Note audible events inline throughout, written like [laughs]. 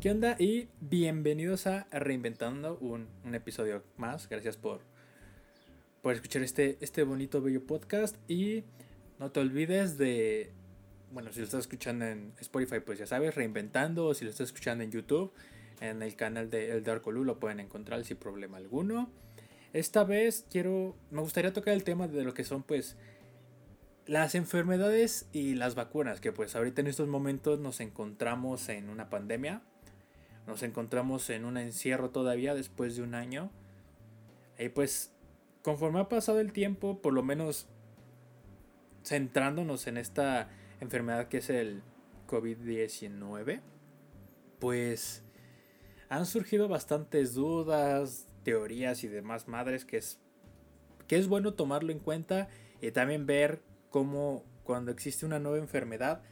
¿Qué onda? Y bienvenidos a Reinventando, un, episodio más. Gracias por, por escuchar este, este bonito, bello podcast. Y no te olvides de, bueno, si lo estás escuchando en Spotify, pues ya sabes, Reinventando. O si lo estás escuchando en YouTube, en el canal de El Darkolu lo pueden encontrar sin problema alguno. Esta vez quiero, me gustaría tocar el tema de lo que son, pues, las enfermedades y las vacunas, que pues ahorita en estos momentos nos encontramos en una pandemia, nos encontramos en un encierro todavía después de un año. Y pues conforme ha pasado el tiempo, por lo menos centrándonos en esta enfermedad que es el COVID-19, pues han surgido bastantes dudas, teorías y demás madres que es, que es bueno tomarlo en cuenta y también ver cómo cuando existe una nueva enfermedad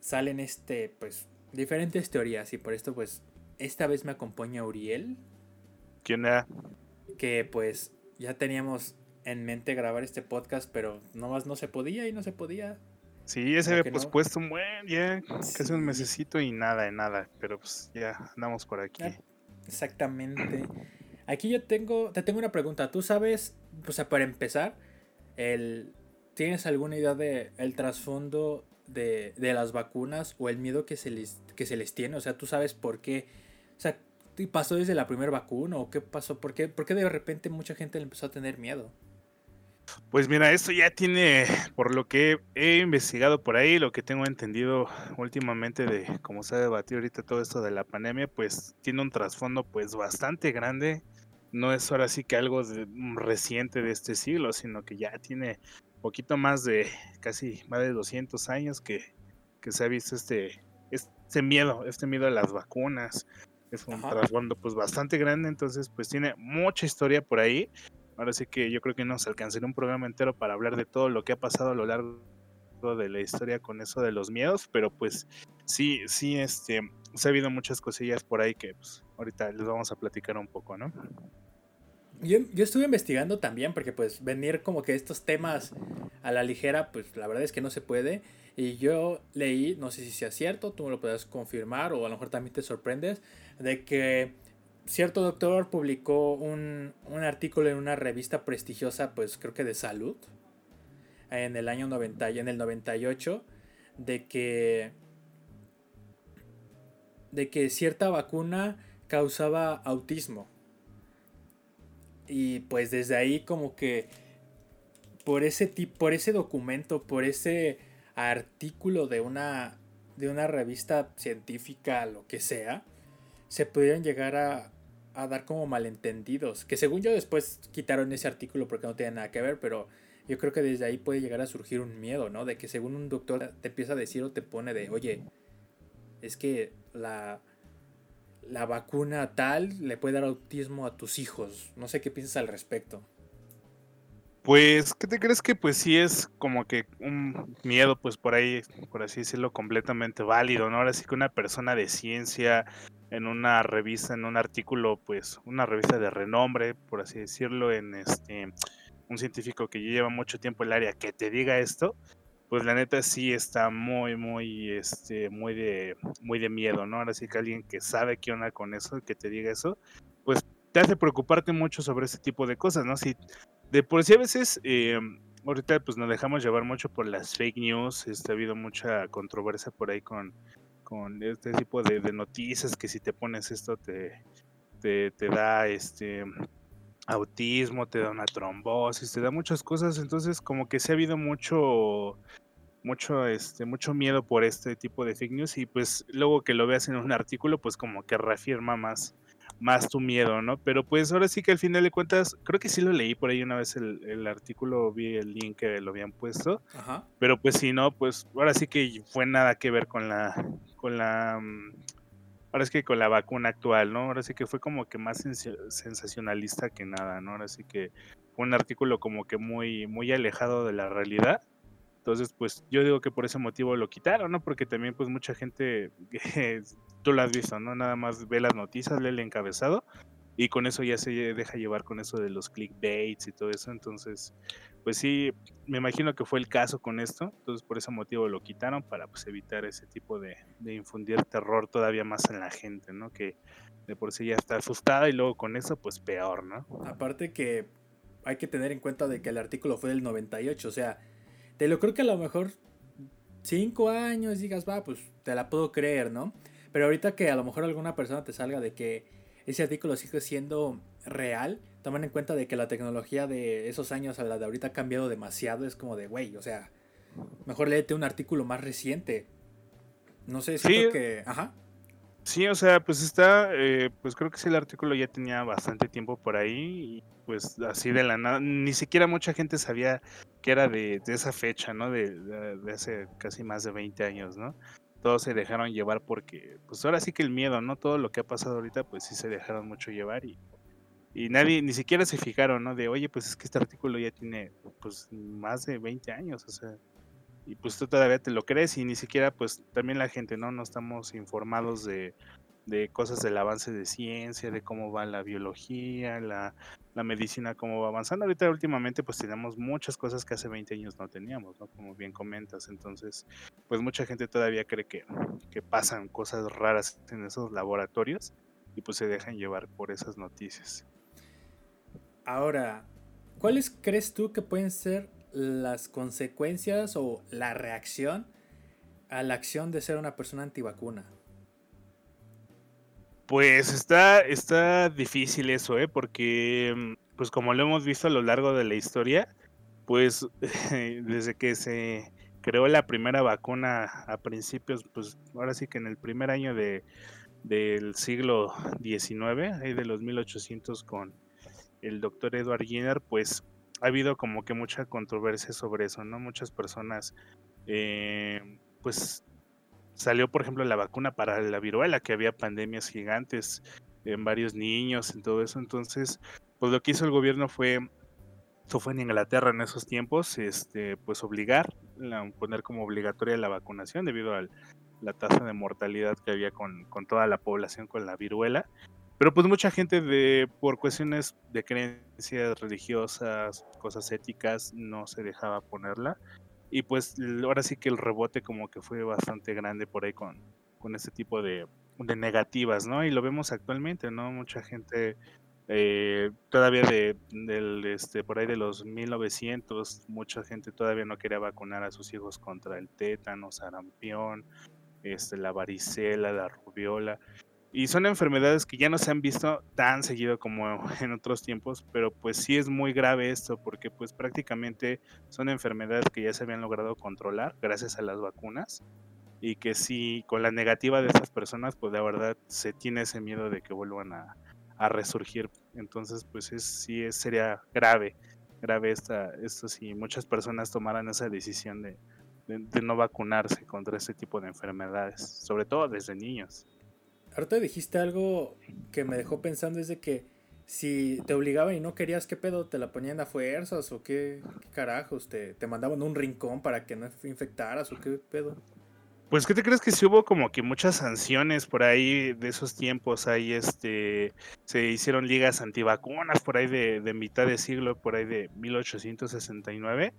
salen este pues diferentes teorías y por esto pues esta vez me acompaña Uriel. ¿Quién era? Que pues ya teníamos en mente grabar este podcast, pero nomás no se podía y no se podía. Sí, ese había pues puesto un buen, ya casi un mesecito y nada de nada, pero pues ya andamos por aquí. Ah, exactamente. Aquí yo tengo, te tengo una pregunta. ¿Tú sabes, o sea, para empezar, el, ¿tienes alguna idea de el trasfondo de, de, las vacunas o el miedo que se les, que se les tiene? O sea, ¿tú sabes por qué o sea, ¿pasó desde la primera vacuna o qué pasó? ¿Por qué, ¿Por qué de repente mucha gente le empezó a tener miedo? Pues mira, esto ya tiene, por lo que he investigado por ahí, lo que tengo entendido últimamente de cómo se ha debatido ahorita todo esto de la pandemia, pues tiene un trasfondo pues bastante grande. No es ahora sí que algo reciente de este siglo, sino que ya tiene poquito más de casi más de 200 años que, que se ha visto este, este miedo, este miedo a las vacunas, es un trasfondo pues bastante grande, entonces pues tiene mucha historia por ahí. Ahora sí que yo creo que nos alcanzaría un programa entero para hablar de todo lo que ha pasado a lo largo de la historia con eso de los miedos, pero pues sí, sí, este, se ha habido muchas cosillas por ahí que pues, ahorita les vamos a platicar un poco, ¿no? Yo, yo, estuve investigando también, porque pues venir como que estos temas a la ligera, pues la verdad es que no se puede. Y yo leí, no sé si sea cierto, tú me lo puedes confirmar o a lo mejor también te sorprendes, de que cierto doctor publicó un, un artículo en una revista prestigiosa, pues creo que de salud, en el año 90, en el 98, de que, de que cierta vacuna causaba autismo. Y pues desde ahí como que por ese tipo, por ese documento, por ese artículo de una, de una revista científica, lo que sea, se pudieran llegar a, a dar como malentendidos. Que según yo después quitaron ese artículo porque no tiene nada que ver, pero yo creo que desde ahí puede llegar a surgir un miedo, ¿no? De que según un doctor te empieza a decir o te pone de, oye, es que la, la vacuna tal le puede dar autismo a tus hijos. No sé qué piensas al respecto. Pues, ¿qué te crees que pues sí es como que un miedo, pues por ahí, por así decirlo, completamente válido, ¿no? Ahora sí que una persona de ciencia en una revista, en un artículo, pues una revista de renombre, por así decirlo, en este, un científico que lleva mucho tiempo en el área, que te diga esto, pues la neta sí está muy, muy, este, muy de, muy de miedo, ¿no? Ahora sí que alguien que sabe qué onda con eso, que te diga eso, pues te hace preocuparte mucho sobre ese tipo de cosas, ¿no? Si de por sí a veces, eh, ahorita pues nos dejamos llevar mucho por las fake news, este, ha habido mucha controversia por ahí con, con este tipo de, noticias que si te pones esto te, te, da este autismo, te da una trombosis, te da muchas cosas, entonces como que se ha habido mucho mucho este mucho miedo por este tipo de fake news y pues luego que lo veas en un artículo pues como que reafirma más más tu miedo, ¿no? Pero pues ahora sí que al final de cuentas, creo que sí lo leí por ahí una vez el, artículo, vi el link que lo habían puesto, Ajá. pero pues si no, pues ahora sí que fue nada que ver con la, con la, mm, ahora sí que con la vacuna actual, ¿no? Ahora sí que fue como que más sensacionalista que nada, ¿no? Ahora sí que fue un artículo como que muy, muy alejado de la realidad. Entonces, pues yo digo que por ese motivo lo quitaron, ¿no? Porque también pues mucha gente [laughs] tú lo has visto, ¿no? Nada más ve las noticias, lee el encabezado y con eso ya se deja llevar con eso de los clickbaits y todo eso, entonces pues sí, me imagino que fue el caso con esto, entonces por ese motivo lo quitaron para pues evitar ese tipo de, de infundir terror todavía más en la gente, ¿no? Que de por sí ya está asustada y luego con eso pues peor, ¿no? Aparte que hay que tener en cuenta de que el artículo fue del 98, o sea, te lo creo que a lo mejor cinco años digas, va, pues te la puedo creer, ¿no? Pero ahorita que a lo mejor alguna persona te salga de que ese artículo sigue siendo real, toman en cuenta de que la tecnología de esos años a la de ahorita ha cambiado demasiado, es como de, güey, o sea, mejor léete un artículo más reciente. No sé, si que... Ajá. Sí, o sea, pues está, eh, pues creo que sí el artículo ya tenía bastante tiempo por ahí y pues así de la nada, ni siquiera mucha gente sabía que era de, esa fecha, ¿no? De, de, hace casi más de 20 años, ¿no? Todos se dejaron llevar porque, pues ahora sí que el miedo, ¿no? Todo lo que ha pasado ahorita, pues sí se dejaron mucho llevar y, y nadie, ni siquiera se fijaron, ¿no? De, oye, pues es que este artículo ya tiene, pues, más de 20 años, o sea, y pues tú todavía te lo crees y ni siquiera, pues, también la gente, ¿no? No estamos informados de, de cosas del avance de ciencia, de cómo va la biología, la, la, medicina, cómo va avanzando. Ahorita últimamente pues tenemos muchas cosas que hace 20 años no teníamos, ¿no? Como bien comentas. Entonces, pues mucha gente todavía cree que, que pasan cosas raras en esos laboratorios y pues se dejan llevar por esas noticias. Ahora, ¿cuáles crees tú que pueden ser las consecuencias o la reacción a la acción de ser una persona antivacuna? Pues está, está difícil eso, ¿eh? Porque, mm, pues como lo hemos visto a lo largo de la historia, pues [laughs] desde que se creó la primera vacuna a principios, pues ahora sí que en el primer año de, del siglo XIX, de los 1800 con el doctor Edward Jenner, pues ha habido como que mucha controversia sobre eso, ¿no? Muchas personas, eh, pues salió, por ejemplo, la vacuna para la viruela, que había pandemias gigantes en varios niños, en todo eso. Entonces, pues lo que hizo el gobierno fue, eso fue en Inglaterra en esos tiempos, este, pues obligar, poner como obligatoria la vacunación debido a la tasa de mortalidad que había con, con toda la población con la viruela. Pero pues mucha gente de por cuestiones de creencias religiosas, cosas éticas, no se dejaba ponerla. Y pues ahora sí que el rebote como que fue bastante grande por ahí con, con este tipo de, de negativas, ¿no? Y lo vemos actualmente, ¿no? Mucha gente eh, todavía de del, este por ahí de los 1900 mucha gente todavía no quería vacunar a sus hijos contra el tétano, sarampión, este la varicela, la rubiola y son enfermedades que ya no se han visto tan seguido como [laughs] en otros tiempos, pero pues sí es muy grave esto porque pues prácticamente son enfermedades que ya se habían logrado controlar gracias a las vacunas y que sí con la negativa de esas personas pues la verdad se tiene ese miedo de que vuelvan a, resurgir. Entonces pues es, sí es, sería grave, grave esta, esto si muchas personas tomaran esa decisión de, de no vacunarse contra este tipo de enfermedades, sobre todo desde niños. Ahorita dijiste algo que me dejó pensando, es de que si te obligaban y no querías, ¿qué pedo? ¿Te la ponían a fuerzas o qué, carajos? ¿Te, ¿Te mandaban un rincón para que no infectaras o qué pedo? Pues, ¿qué te crees que si hubo como que muchas sanciones por ahí de esos tiempos? Ahí este, se hicieron ligas antivacunas por ahí de, de mitad de siglo, por ahí de 1869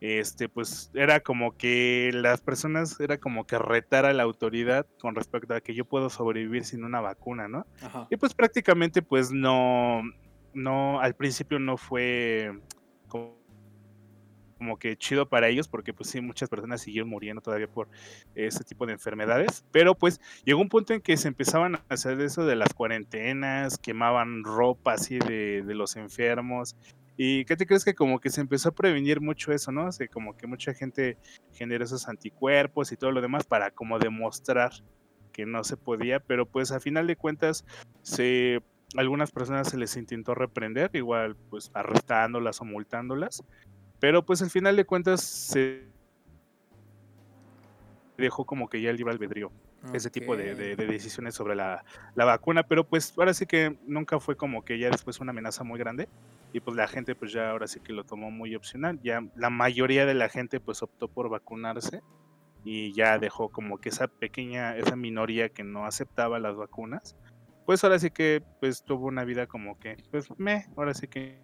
este, pues era como que las personas, era como que retar a la autoridad con respecto a que yo puedo sobrevivir sin una vacuna, ¿no? Y pues prácticamente pues no, no, al principio no fue como, que chido para ellos, porque pues sí, muchas personas siguieron muriendo todavía por ese tipo de enfermedades, pero pues llegó un punto en que se empezaban a hacer eso de las cuarentenas, quemaban ropa así de, de los enfermos, ¿Y qué te crees que como que se empezó a prevenir mucho eso, no? O como que mucha gente genera esos anticuerpos y todo lo demás para como demostrar que no se podía, pero pues a final de cuentas se algunas personas se les intentó reprender, igual pues arrestándolas o multándolas, pero pues al final de cuentas se dejó como que ya el libre albedrío. Ese tipo de, de, decisiones sobre la, la, vacuna, pero pues ahora sí que nunca fue como que ya después una amenaza muy grande y pues la gente pues ya ahora sí que lo tomó muy opcional. Ya la mayoría de la gente pues optó por vacunarse y ya dejó como que esa pequeña, esa minoría que no aceptaba las vacunas, pues ahora sí que pues tuvo una vida como que, pues me, ahora sí que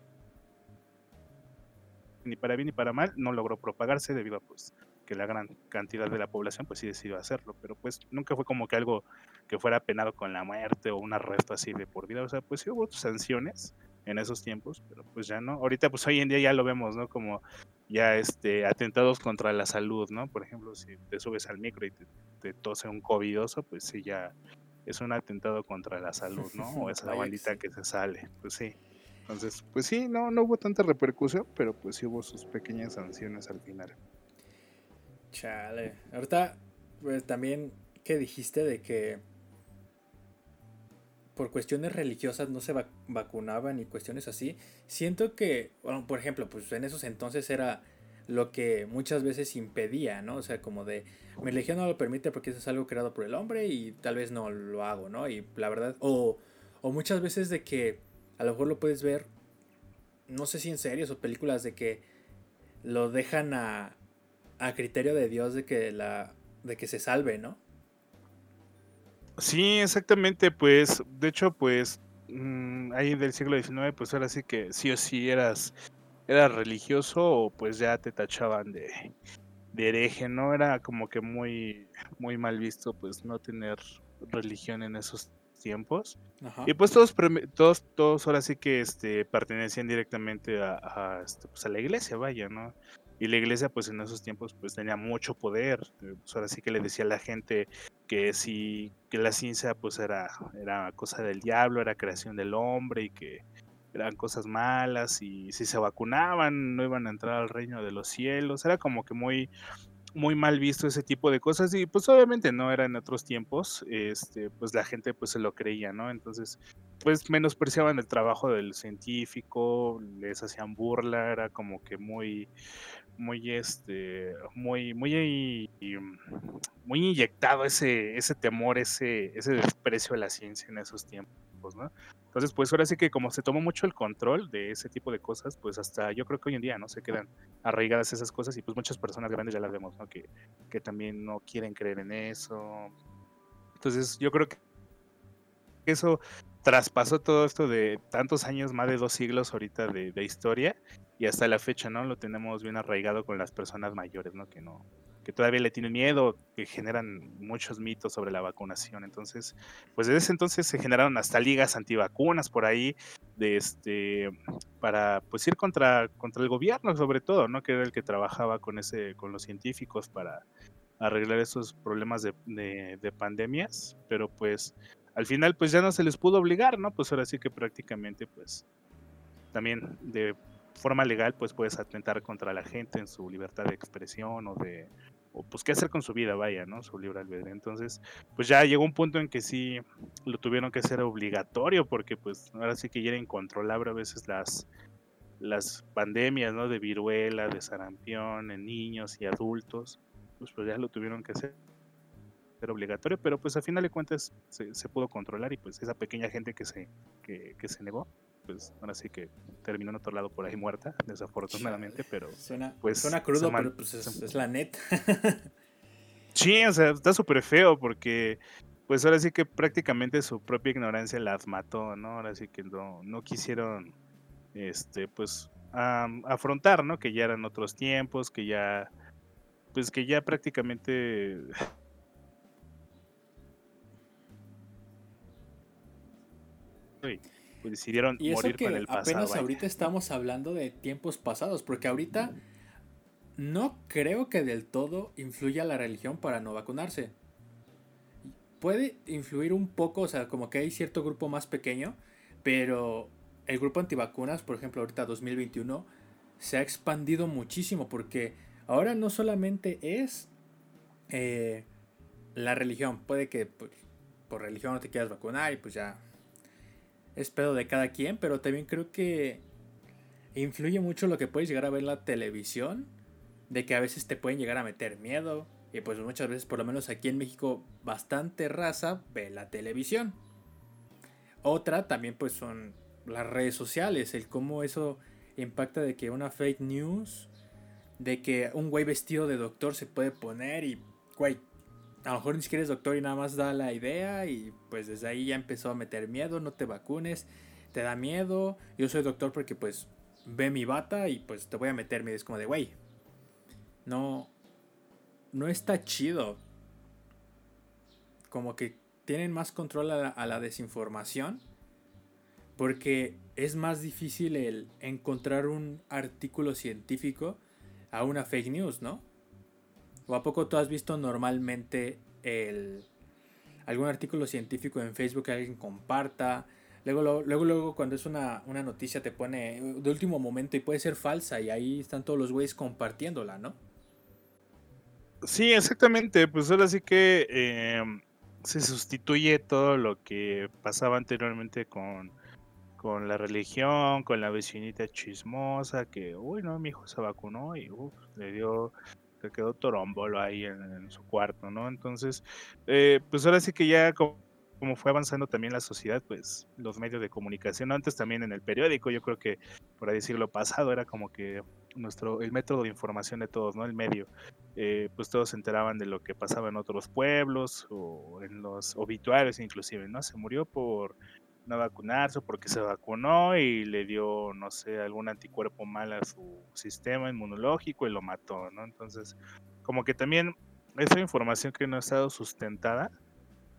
ni para bien ni para mal, no logró propagarse debido a pues que la gran cantidad de la población pues sí decidió hacerlo, pero pues nunca fue como que algo que fuera penado con la muerte o un arresto así de por vida, o sea, pues sí hubo sanciones en esos tiempos, pero pues ya no, ahorita pues hoy en día ya lo vemos, ¿no? Como ya este atentados contra la salud, ¿no? Por ejemplo, si te subes al micro y te, te tose un covidoso, pues sí ya es un atentado contra la salud, ¿no? O esa bandita que se sale, pues sí. Entonces, pues sí, no, no hubo tanta repercusión, pero pues sí hubo sus pequeñas sanciones al final. Chale. Ahorita, pues también, ¿qué dijiste de que por cuestiones religiosas no se vacunaban y cuestiones así? Siento que, bueno, por ejemplo, pues en esos entonces era lo que muchas veces impedía, ¿no? O sea, como de, mi religión no lo permite porque eso es algo creado por el hombre y tal vez no lo hago, ¿no? Y la verdad, o, o muchas veces de que a lo mejor lo puedes ver, no sé si en series o películas de que lo dejan a, a criterio de Dios de que la de que se salve, ¿no? Sí, exactamente, pues, de hecho, pues, mmm, ahí del siglo XIX, pues ahora sí que sí o sí eras era religioso o pues ya te tachaban de, de hereje, ¿no? Era como que muy, muy mal visto pues no tener religión en esos tiempos. Y pues todos, todos, todos ahora sí que este, pertenecían directamente a, a, este, pues a la iglesia, vaya, ¿no? Y la iglesia pues en esos tiempos pues tenía mucho poder. Pues ahora sí que le decía a la gente que si que la ciencia pues era, era cosa del diablo, era creación del hombre y que eran cosas malas y si se vacunaban no iban a entrar al reino de los cielos. Era como que muy, muy mal visto ese tipo de cosas y pues obviamente no era en otros tiempos, este, pues la gente pues se lo creía, ¿no? Entonces pues menospreciaban el trabajo del científico, les hacían burla, era como que muy, muy este, muy, muy, muy inyectado ese, ese temor, ese, ese desprecio a la ciencia en esos tiempos, ¿no? Entonces, pues ahora sí que como se tomó mucho el control de ese tipo de cosas, pues hasta yo creo que hoy en día no se quedan arraigadas esas cosas y pues muchas personas grandes ya las vemos, ¿no? Que, que también no quieren creer en eso. Entonces, yo creo que eso traspasó todo esto de tantos años, más de dos siglos ahorita de, de historia y hasta la fecha, ¿no? Lo tenemos bien arraigado con las personas mayores, ¿no? Que no, que todavía le tienen miedo, que generan muchos mitos sobre la vacunación. Entonces, pues desde ese entonces se generaron hasta ligas antivacunas por ahí, de este, para pues ir contra, contra el gobierno, sobre todo, ¿no? Que era el que trabajaba con ese, con los científicos para arreglar esos problemas de, de, de pandemias, pero pues al final pues ya no se les pudo obligar, ¿no? Pues ahora sí que prácticamente pues también de forma legal pues puedes atentar contra la gente en su libertad de expresión o de o pues qué hacer con su vida, vaya, ¿no? Su libre albedrío. Entonces, pues ya llegó un punto en que sí lo tuvieron que hacer obligatorio porque pues ahora sí que ya era incontrolable a veces las las pandemias, ¿no? De viruela, de sarampión en niños y adultos, pues, pues ya lo tuvieron que hacer obligatorio, pero pues a final de cuentas se, se pudo controlar y pues esa pequeña gente que se, que, que se negó, pues ahora sí que terminó en otro lado por ahí muerta, desafortunadamente, pero suena, pues suena crudo, pero pues es, es la neta. [laughs] sí, o sea, está súper feo porque pues ahora sí que prácticamente su propia ignorancia las mató, ¿no? Ahora sí que no, no quisieron este pues um, afrontar, ¿no? Que ya eran otros tiempos, que ya pues que ya prácticamente pues decidieron y morir con el pasado. apenas ahorita estamos hablando de tiempos pasados, porque ahorita no creo que del todo influya la religión para no vacunarse. Puede influir un poco, o sea, como que hay cierto grupo más pequeño, pero el grupo antivacunas, por ejemplo, ahorita 2021, se ha expandido muchísimo porque ahora no solamente es eh, la religión, puede que pues, por religión no te quieras vacunar y pues ya es pedo de cada quien, pero también creo que influye mucho lo que puedes llegar a ver en la televisión, de que a veces te pueden llegar a meter miedo, y pues muchas veces, por lo menos aquí en México, bastante raza ve la televisión. Otra también pues son las redes sociales, el cómo eso impacta de que una fake news, de que un güey vestido de doctor se puede poner y, güey, a lo mejor ni siquiera eres doctor y nada más da la idea y pues desde ahí ya empezó a meter miedo, no te vacunes, te da miedo, yo soy doctor porque pues ve mi bata y pues te voy a meter miedo, es como de, güey, no, no está chido. Como que tienen más control a la, desinformación porque es más difícil el encontrar un artículo científico a una fake news, ¿no? ¿O a poco tú has visto normalmente el, algún artículo científico en Facebook que alguien comparta? Luego, luego, luego, cuando es una, noticia te pone de último momento y puede ser falsa y ahí están todos los güeyes compartiéndola, ¿no? Sí, exactamente. Pues ahora sí que em, se sustituye todo lo que pasaba anteriormente con, con la religión, con la vecinita chismosa, que, uy, no, mi hijo se vacunó y le dio que quedó torombolo ahí en, su cuarto, ¿no? Entonces, eh, pues ahora sí que ya como, fue avanzando también la sociedad, pues los medios de comunicación, antes también en el periódico, yo creo que por ahí decirlo pasado, era como que nuestro, el método de información de todos, ¿no? El medio. Eh, pues todos se enteraban de lo que pasaba en otros pueblos o en los obituarios inclusive, ¿no? Se murió por no vacunarse porque se vacunó y le dio, no sé, algún anticuerpo mal a su sistema inmunológico y lo mató, ¿no? Entonces, como que también esa información que no ha estado sustentada,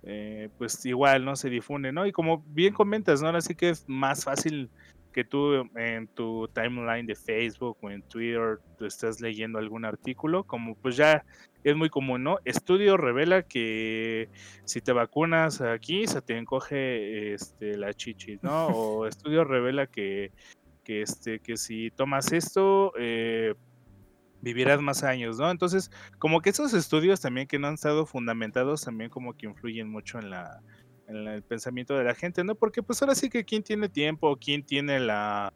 eh, pues igual, ¿no? Se difunde, ¿no? Y como bien comentas, ¿no? Ahora sí que es más fácil que tú en tu timeline de Facebook o en Twitter tú estás leyendo algún artículo, como pues ya es muy común, ¿no? Estudio revela que si te vacunas aquí se te encoge este, la chichis, ¿no? [laughs] O estudio revela que, que, este, que si tomas esto eh, vivirás más años, ¿no? Entonces, como que esos estudios también que no han estado fundamentados también como que influyen mucho en la en el pensamiento de la gente, ¿no? Porque pues ahora sí que quién tiene tiempo, quién tiene la,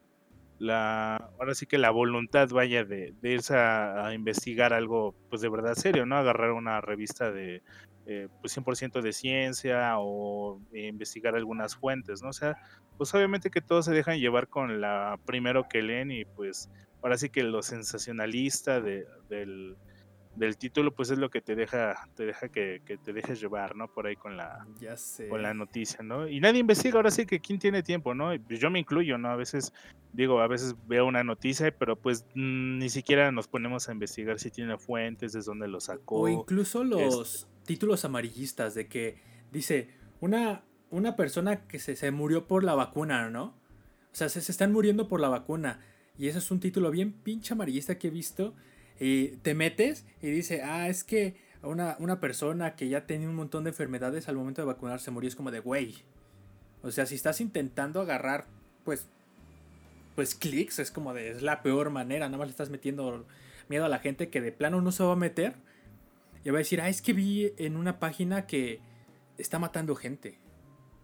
la ahora sí que la voluntad, vaya, de, irse a, investigar algo, pues de verdad serio, ¿no? Agarrar una revista de, eh, pues 100% de ciencia o investigar algunas fuentes, ¿no? O sea, pues obviamente que todos se dejan llevar con la primero que leen y pues ahora sí que lo sensacionalista de, del del título, pues es lo que te deja, te deja que, te dejes llevar, ¿no? Por ahí con la, con la noticia, ¿no? Y nadie investiga, ahora sí que quién tiene tiempo, ¿no? Pues yo me incluyo, ¿no? A veces, digo, a veces veo una noticia, pero pues mm, ni siquiera nos ponemos a investigar si tiene fuentes, desde dónde lo sacó. O incluso los títulos amarillistas de que dice, una, una persona que se, se murió por la vacuna, ¿no? O sea, se, se están muriendo por la vacuna. Y eso es un título bien pinche amarillista que he visto y te metes y dice, ah, es que una, una persona que ya tenía un montón de enfermedades al momento de vacunarse murió. Es como de, güey. O sea, si estás intentando agarrar, pues, pues clics, es como de, es la peor manera. Nada más le estás metiendo miedo a la gente que de plano no se va a meter. Y va a decir, ah, es que vi en una página que está matando gente.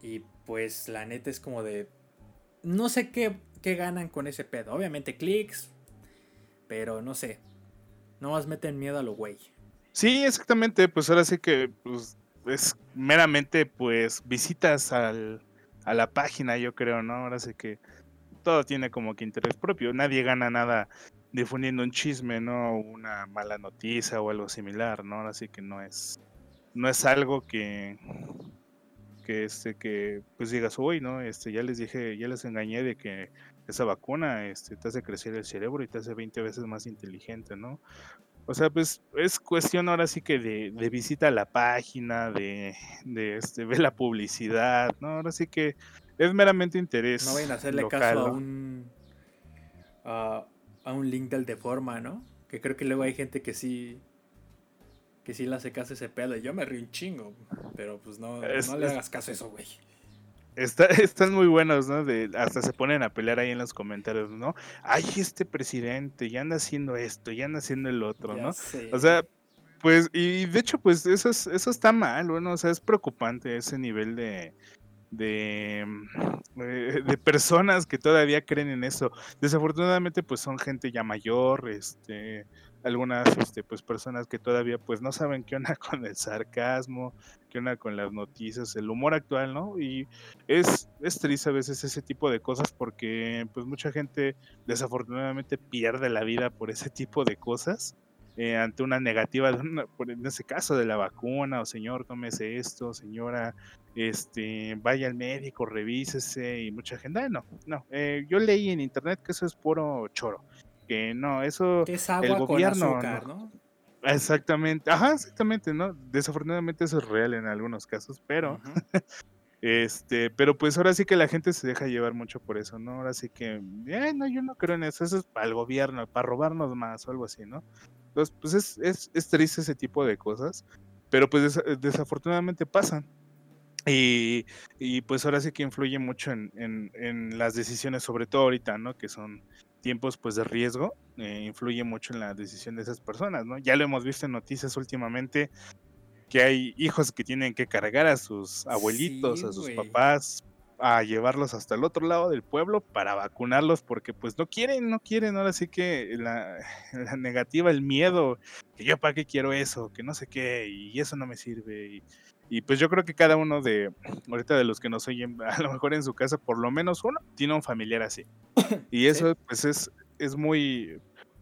Y pues la neta es como de, no sé qué, qué ganan con ese pedo. Obviamente clics, pero no sé. No más meten miedo a lo güey. Sí, exactamente. Pues ahora sí que pues, es meramente pues visitas al, a la página, yo creo, ¿no? Ahora sí que todo tiene como que interés propio. Nadie gana nada difundiendo un chisme, ¿no? Una mala noticia o algo similar, ¿no? Ahora sí que no es, no es algo que, que este, que pues digas, uy, ¿no? Este, ya les dije, ya les engañé de que esa vacuna este, te hace crecer el cerebro y te hace 20 veces más inteligente, ¿no? O sea, pues es cuestión ahora sí que de, visita a la página, de, de este, ver la publicidad, ¿no? Ahora sí que es meramente interés. No vayan a hacerle caso a un, a, un link del de forma, ¿no? Que creo que luego hay gente que sí que sí le hace caso ese pedo. Y yo me río un chingo, pero pues no, no le hagas caso a eso, güey. [laughs] están muy buenos, ¿no? De, hasta se ponen a pelear ahí en los comentarios, ¿no? Ay, este presidente ya anda haciendo esto, ya anda haciendo el otro, ¿no? O sea, pues, y de hecho, pues eso, es, eso está mal, bueno, o sea, es preocupante ese nivel de, de, eh, de, personas que todavía creen en eso. Desafortunadamente, pues son gente ya mayor, este, algunas este, pues personas que todavía pues no saben qué onda [laughs] con el sarcasmo, qué onda con las noticias, el humor actual, ¿no? Y es, triste a veces ese tipo de cosas porque pues mucha gente desafortunadamente pierde la vida por ese tipo de cosas. eh, ante una negativa, de en ese caso de la vacuna, o señor, tómese esto, señora, este, vaya al médico, revísese, y mucha gente, no, no, eh, yo leí en internet que eso es puro choro, que no, eso, es agua el gobierno, con azúcar, ¿no? Exactamente, ajá, exactamente, ¿no? Desafortunadamente eso es real en algunos casos, pero [laughs] Este, pero pues ahora sí que la gente se deja llevar mucho por eso, ¿no? Ahora sí que, eh, no, yo no creo en eso, eso es para el gobierno, para robarnos más o algo así, ¿no? Entonces, pues es, es, es triste ese tipo de cosas, pero pues desafortunadamente pasan. Y, y, pues ahora sí que influye mucho en, en, en, las decisiones, sobre todo ahorita, ¿no? Que son tiempos pues de riesgo, eh, influye mucho en la decisión de esas personas, ¿no? Ya lo hemos visto en noticias últimamente que hay hijos que tienen que cargar a sus abuelitos, a sus papás, a llevarlos hasta el otro lado del pueblo para vacunarlos porque pues no quieren, no quieren, ahora sí que la, [laughs] negativa, el miedo, que yo para qué quiero eso, que no sé qué, y eso no me sirve. Y, pues yo creo que cada uno de, ahorita de los que nos oyen, [laughs] a lo mejor en su casa, por lo menos uno, tiene un familiar así. [coughs] Y eso pues es, es muy,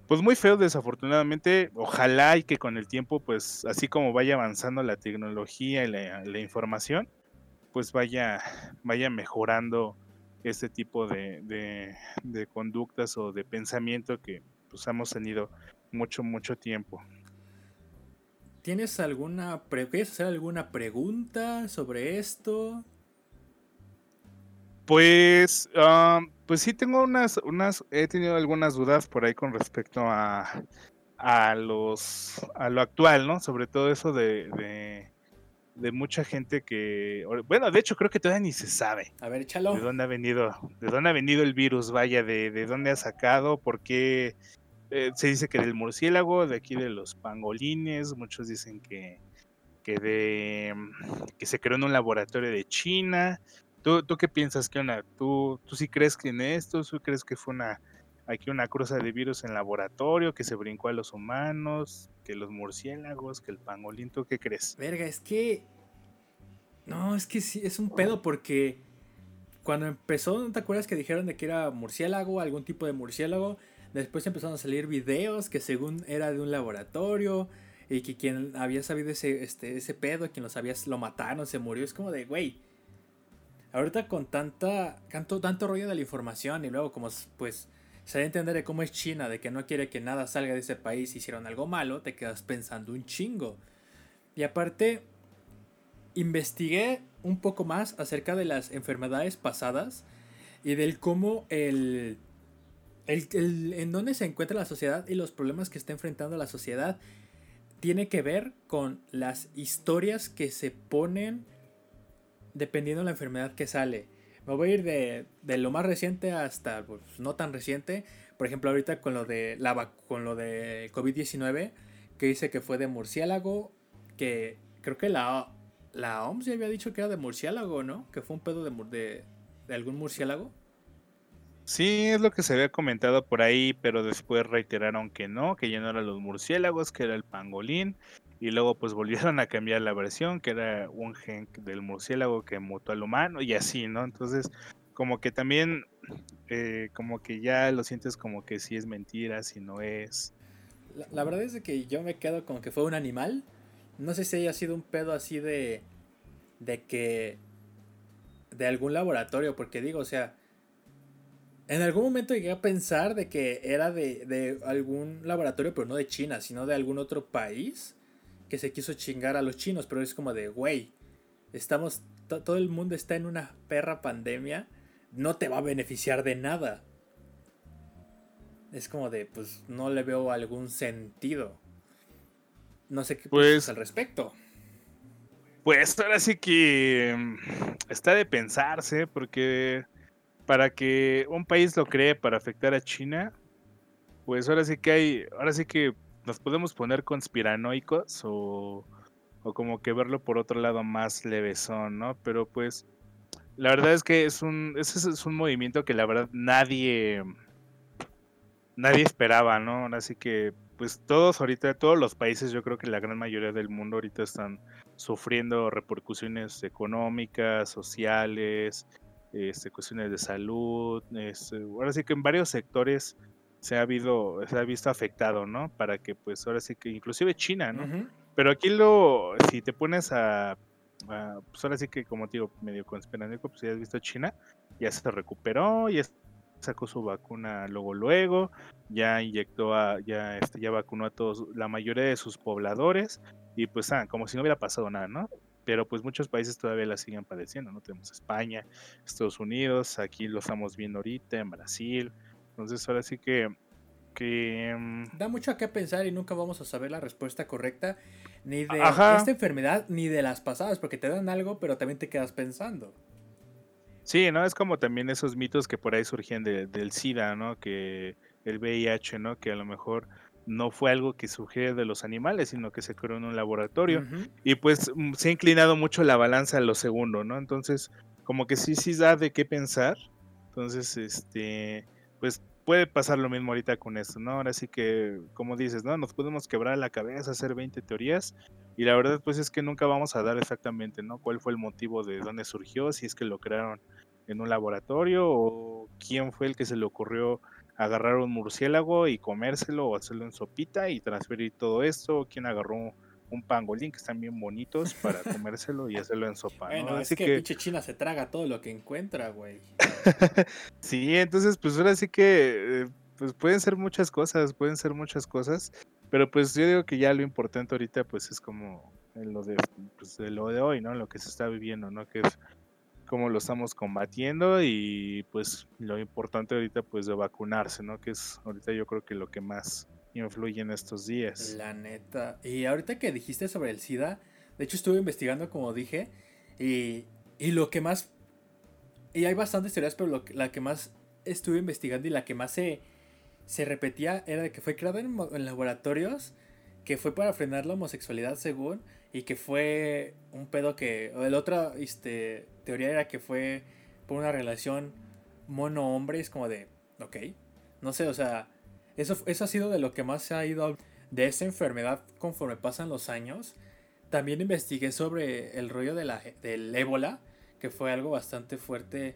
pues muy feo desafortunadamente. Ojalá y que con el tiempo, pues así como vaya avanzando la tecnología y la, información, pues vaya, vaya mejorando este tipo de, de, conductas o de pensamiento que pues hemos tenido mucho, mucho tiempo. ¿Tienes alguna, ¿quieres hacer alguna pregunta sobre esto? Pues, ah, pues sí tengo unas, unas, he tenido algunas dudas por ahí con respecto a, a los, a lo actual, ¿no? Sobre todo eso de, de, mucha gente que, bueno, de hecho creo que todavía ni se sabe. A ver, échalo. De dónde ha venido, de dónde ha venido el virus, vaya, de, de dónde ha sacado, por qué eh, se dice que del murciélago, de aquí de los pangolines, muchos dicen que, que de que se creó en un laboratorio de China, ¿Tú, ¿Tú, qué piensas, que una? ¿Tú, ¿Tú sí crees que en esto? ¿Tú crees que fue una aquí una cruza de virus en laboratorio que se brincó a los humanos, que los murciélagos, que el pangolín? ¿Tú qué crees? Verga, es que no, es que sí, es un pedo porque cuando empezó, ¿no te acuerdas que dijeron de que era murciélago, algún tipo de murciélago? Después empezaron a salir videos que según era de un laboratorio y que quien había sabido ese, este, ese pedo, quien lo sabía, lo mataron, se murió. Es como de, güey, ahorita con tanta, tanto, tanto rollo de la información y luego como pues se da a entender de cómo es China, de que no quiere que nada salga de ese país, hicieron algo malo, te quedas pensando un chingo. Y aparte, investigué un poco más acerca de las enfermedades pasadas y del cómo el, el, el, en dónde se encuentra la sociedad y los problemas que está enfrentando la sociedad tiene que ver con las historias que se ponen dependiendo de la enfermedad que sale. Me voy a ir de, lo más reciente hasta pues, no tan reciente. Por ejemplo, ahorita con lo de la con lo de COVID-19, que dice que fue de murciélago, que creo que la, la OMS ya había dicho que era de murciélago, ¿no? Que fue un pedo de, de, de algún murciélago. Sí, es lo que se había comentado por ahí, pero después reiteraron que no, que ya no eran los murciélagos, que era el pangolín. Y luego pues volvieron a cambiar la versión, que era un gen del murciélago que mutó al humano y así, ¿no? Entonces, como que también, eh, como que ya lo sientes como que si es mentira, si no es. La, verdad es que yo me quedo como que fue un animal. No sé si haya sido un pedo así de, de que, de algún laboratorio, porque digo, o sea, en algún momento llegué a pensar de que era de, de algún laboratorio, pero no de China, sino de algún otro país que se quiso chingar a los chinos, pero es como de, güey, estamos, todo el mundo está en una perra pandemia, no te va a beneficiar de nada. Es como de, pues no le veo algún sentido. No sé qué pues, al respecto. Pues ahora sí que mm, está de pensarse, porque para que un país lo cree para afectar a China, pues ahora sí que hay, ahora sí que nos podemos poner conspiranoicos o, o como que verlo por otro lado más levesón, ¿no? Pero pues la verdad es que es un, ese es un movimiento que la verdad nadie, nadie esperaba, ¿no? Así que pues todos ahorita, todos los países, yo creo que la gran mayoría del mundo ahorita están sufriendo repercusiones económicas, sociales, este, cuestiones de salud. Este, ahora sí que en varios sectores se ha, habido, se ha visto afectado, ¿no? Para que pues ahora sí que inclusive China, ¿no? Pero aquí lo, si te pones a, pues ahora sí que como digo, medio conspiranoico, pues ya has visto China, ya se recuperó, ya sacó su vacuna luego luego, ya inyectó a, ya este, ya vacunó a todos, la mayoría de sus pobladores, y pues ah, como si no hubiera pasado nada, ¿no? Pero pues muchos países todavía la siguen padeciendo, ¿no? Tenemos España, Estados Unidos, aquí lo estamos viendo ahorita, en Brasil. Entonces ahora sí que que... Mm, da mucho a qué pensar y nunca vamos a saber la respuesta correcta ni de esta enfermedad ni de las pasadas, porque te dan algo, pero también te quedas pensando. Sí, ¿no? Es como también esos mitos que por ahí surgían del SIDA, ¿no? Que el VIH, ¿no? Que a lo mejor no fue algo que surgiera de los animales, sino que se creó en un laboratorio. Y pues mm, se ha inclinado mucho la balanza a lo segundo, ¿no? Entonces, como que sí, sí da de qué pensar. Entonces, este, pues puede pasar lo mismo ahorita con esto, ¿no? Ahora sí que, como dices, ¿no? Nos podemos quebrar la cabeza, hacer 20 teorías y la verdad pues es que nunca vamos a dar exactamente, ¿no? ¿Cuál fue el motivo de dónde surgió? Si es que lo crearon en un laboratorio o quién fue el que se le ocurrió agarrar un murciélago y comérselo o hacerlo en sopita y transferir todo esto, quién agarró un pangolín que están bien bonitos para [laughs] comérselo y hacerlo en sopa. Bueno, es que, pinche China se traga todo lo que encuentra, güey. [laughs] sí, entonces pues ahora sí que eh, pues pueden ser muchas cosas, pueden ser muchas cosas, pero pues yo digo que ya lo importante ahorita pues es como lo de, pues, de lo de hoy, ¿no? Lo que se está viviendo, ¿no? Que es cómo lo estamos combatiendo y pues lo importante ahorita pues de vacunarse, ¿no? Que es ahorita yo creo que lo que más influye en estos días. La neta. Y ahorita que dijiste sobre el SIDA, de hecho estuve investigando como dije, y, y lo que más... Y hay bastantes teorías, pero lo, la que más estuve investigando y la que más se, se repetía era de que fue creado en, en laboratorios, que fue para frenar la homosexualidad según, y que fue un pedo que... La otra este, teoría era que fue por una relación mono-hombre, es como de, ok, no sé, o sea eso, eso ha sido de lo que más se ha ido de esta enfermedad conforme pasan los años. También investigué sobre el rollo de la, del ébola, que fue algo bastante fuerte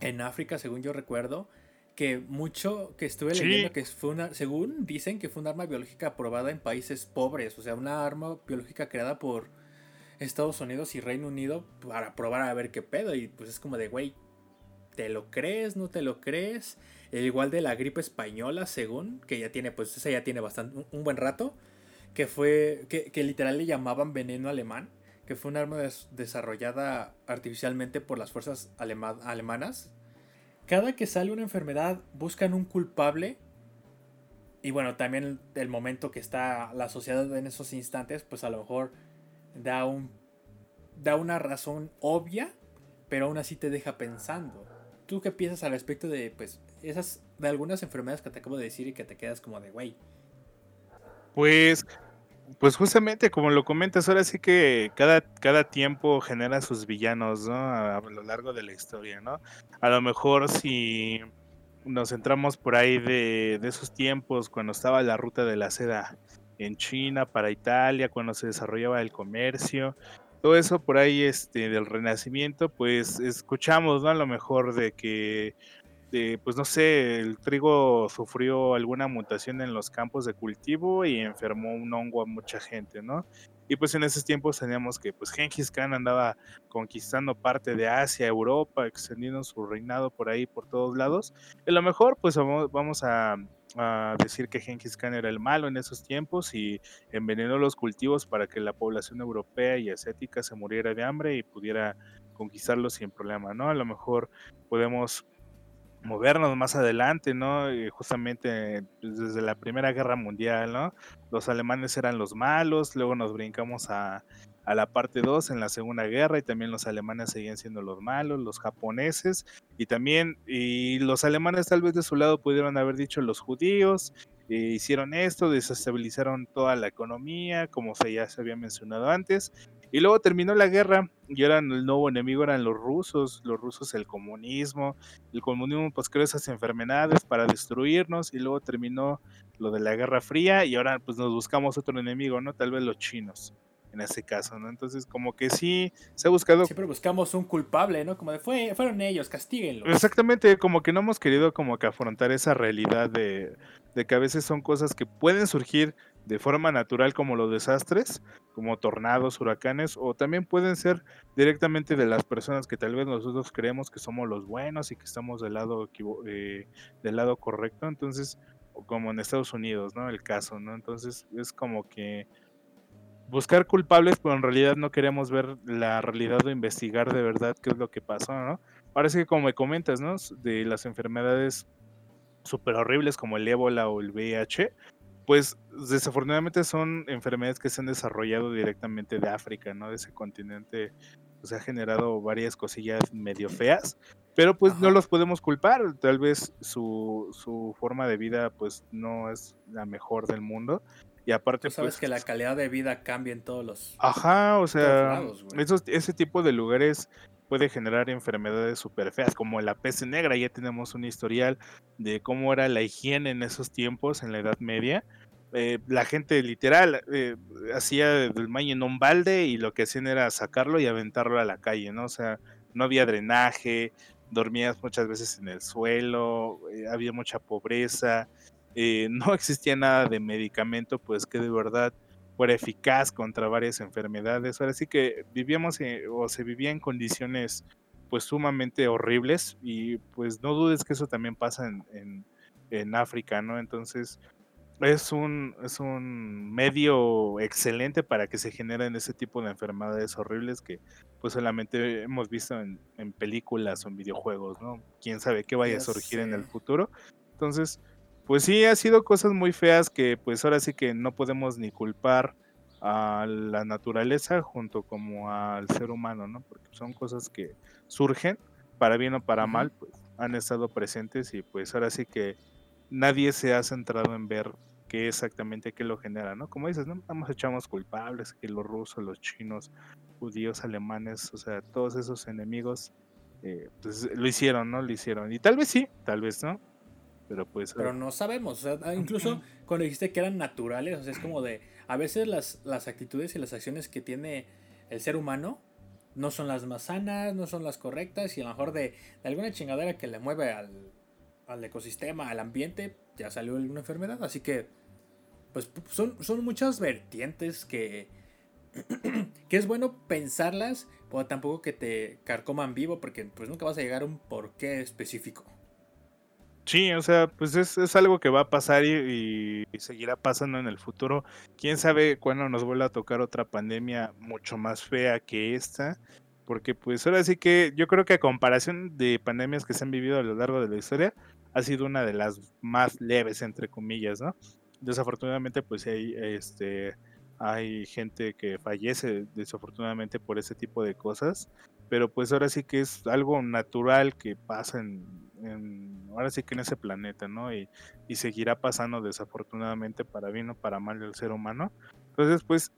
en África, según yo recuerdo. Que mucho que estuve leyendo que fue una, según dicen que fue un arma biológica aprobada en países pobres, o sea, una arma biológica creada por Estados Unidos y Reino Unido para probar a ver qué pedo. Y pues es como de, güey, ¿te lo crees? ¿No te lo crees? El igual de la gripe española, según, que ya tiene, pues esa ya tiene bastante, un, buen rato, que fue, que, que, literal le llamaban veneno alemán, que fue un arma desarrollada artificialmente por las fuerzas alemanas. Cada que sale una enfermedad buscan un culpable y bueno, también el, momento que está la sociedad en esos instantes, pues a lo mejor da un da una razón obvia, pero aún así te deja pensando. ¿Tú qué piensas al respecto de pues esas de algunas enfermedades que te acabo de decir y que te quedas como de güey. Pues pues justamente como lo comentas, ahora sí que cada, cada tiempo genera sus villanos, ¿no? A, lo largo de la historia, ¿no? A lo mejor si nos centramos por ahí de, de, esos tiempos, cuando estaba la ruta de la seda en China para Italia, cuando se desarrollaba el comercio, todo eso por ahí este, del renacimiento, pues escuchamos, ¿no? A lo mejor de que pues no sé, el trigo sufrió alguna mutación en los campos de cultivo y enfermó un hongo a mucha gente, ¿no? Y pues en esos tiempos teníamos que pues Genghis Khan andaba conquistando parte de Asia, Europa, extendiendo su reinado por ahí, por todos lados. Y a lo mejor pues vamos a, a decir que Genghis Khan era el malo en esos tiempos y envenenó los cultivos para que la población europea y asiática se muriera de hambre y pudiera conquistarlos sin problema, ¿no? A lo mejor podemos movernos más adelante, ¿no? justamente pues, desde la Primera Guerra Mundial, ¿no? Los alemanes eran los malos, luego nos brincamos a, a la parte 2 en la Segunda Guerra y también los alemanes seguían siendo los malos, los japoneses y también y los alemanes tal vez de su lado pudieron haber dicho los judíos eh, hicieron esto, desestabilizaron toda la economía, como se ya se había mencionado antes, y luego terminó la guerra y eran el nuevo enemigo eran los rusos, los rusos el comunismo, el comunismo pues creó esas enfermedades para destruirnos y luego terminó lo de la Guerra Fría y ahora pues nos buscamos otro enemigo, ¿no? Tal vez los chinos. en este caso, ¿no? Entonces, como que sí se ha buscado. Siempre buscamos un culpable, ¿no? Como de fue, fueron ellos, castíguenlos. Exactamente, como que no hemos querido como que afrontar esa realidad de, de que a veces son cosas que pueden surgir de forma natural como los desastres, como tornados, huracanes, o también pueden ser directamente de las personas que tal vez nosotros creemos que somos los buenos y que estamos del lado, eh, del lado correcto. Entonces, como en Estados Unidos, ¿no? El caso, ¿no? Entonces es como que buscar culpables, pero en realidad no queremos ver la realidad o investigar de verdad qué es lo que pasó, ¿no? Sí que como me comentas, ¿no? De las enfermedades súper horribles como el ébola o el VIH, pues desafortunadamente son enfermedades que se han desarrollado directamente de África, ¿no? De ese continente, pues ha generado varias cosillas medio feas, pero pues no los podemos culpar, tal vez su, su, forma de vida pues no es la mejor del mundo. Y aparte, Tú sabes pues que la calidad de vida cambia en todos los. Ajá, o sea, esos, ese tipo de lugares puede generar enfermedades súper feas, como la peste negra. Ya tenemos un historial de cómo era la higiene en esos tiempos, en la Edad Media. Eh, la gente literal eh, hacía del maíz en un balde y lo que hacían era sacarlo y aventarlo a la calle, ¿no? O sea, no había drenaje, dormías muchas veces en el suelo, eh, había mucha pobreza, [laughs] no existía nada de medicamento, pues que de verdad fuera eficaz contra varias enfermedades. Ahora sí que vivíamos o se vivía en condiciones pues sumamente horribles y pues no dudes que eso también pasa en, en, África, ¿no? Entonces es un, es un medio excelente para que se generen ese tipo de enfermedades horribles que pues solamente hemos visto en, películas o en videojuegos, ¿no? Quién sabe qué vaya a surgir en el futuro. Entonces, pues sí, ha sido cosas muy feas que pues ahora sí que no podemos ni culpar a la naturaleza junto como al ser humano, ¿no? Porque son cosas que surgen, para bien o para mal, pues han estado presentes y pues ahora sí que nadie se ha centrado en ver qué exactamente qué lo genera, ¿no? Como dices, ¿no? Vamos echamos culpables, que los rusos, los chinos, judíos, alemanes, o sea, todos esos enemigos, eh, pues lo hicieron, ¿no? Lo hicieron. Y tal vez sí, tal vez no, pero pues... Pero no sabemos, o sea, incluso cuando dijiste que eran naturales, o sea, es como de, a veces las, las actitudes y las acciones que tiene el ser humano no son las más sanas, no son las correctas, y a lo mejor de, alguna chingadera que le mueve al, al, ecosistema, al ambiente, ya salió alguna enfermedad, así que, pues son, son muchas vertientes que, [clears throat] que es bueno pensarlas, pero tampoco que te carcoman vivo, porque pues nunca vas a llegar a un porqué específico. Sí, o sea, pues es, algo que va a pasar y, seguirá pasando en el futuro. Quién sabe cuándo nos vuelva a tocar otra pandemia mucho más fea que esta. Porque pues ahora sí que yo creo que a comparación de pandemias que se han vivido a lo largo de la historia, ha sido una de las más leves, entre comillas, ¿no? Desafortunadamente, pues hay, este, hay gente que fallece desafortunadamente por ese tipo de cosas. Pero pues ahora sí que es algo natural que pasa en ahora sí que en ese planeta, ¿no? Y, seguirá pasando desafortunadamente para bien o para mal el ser humano. Entonces, pues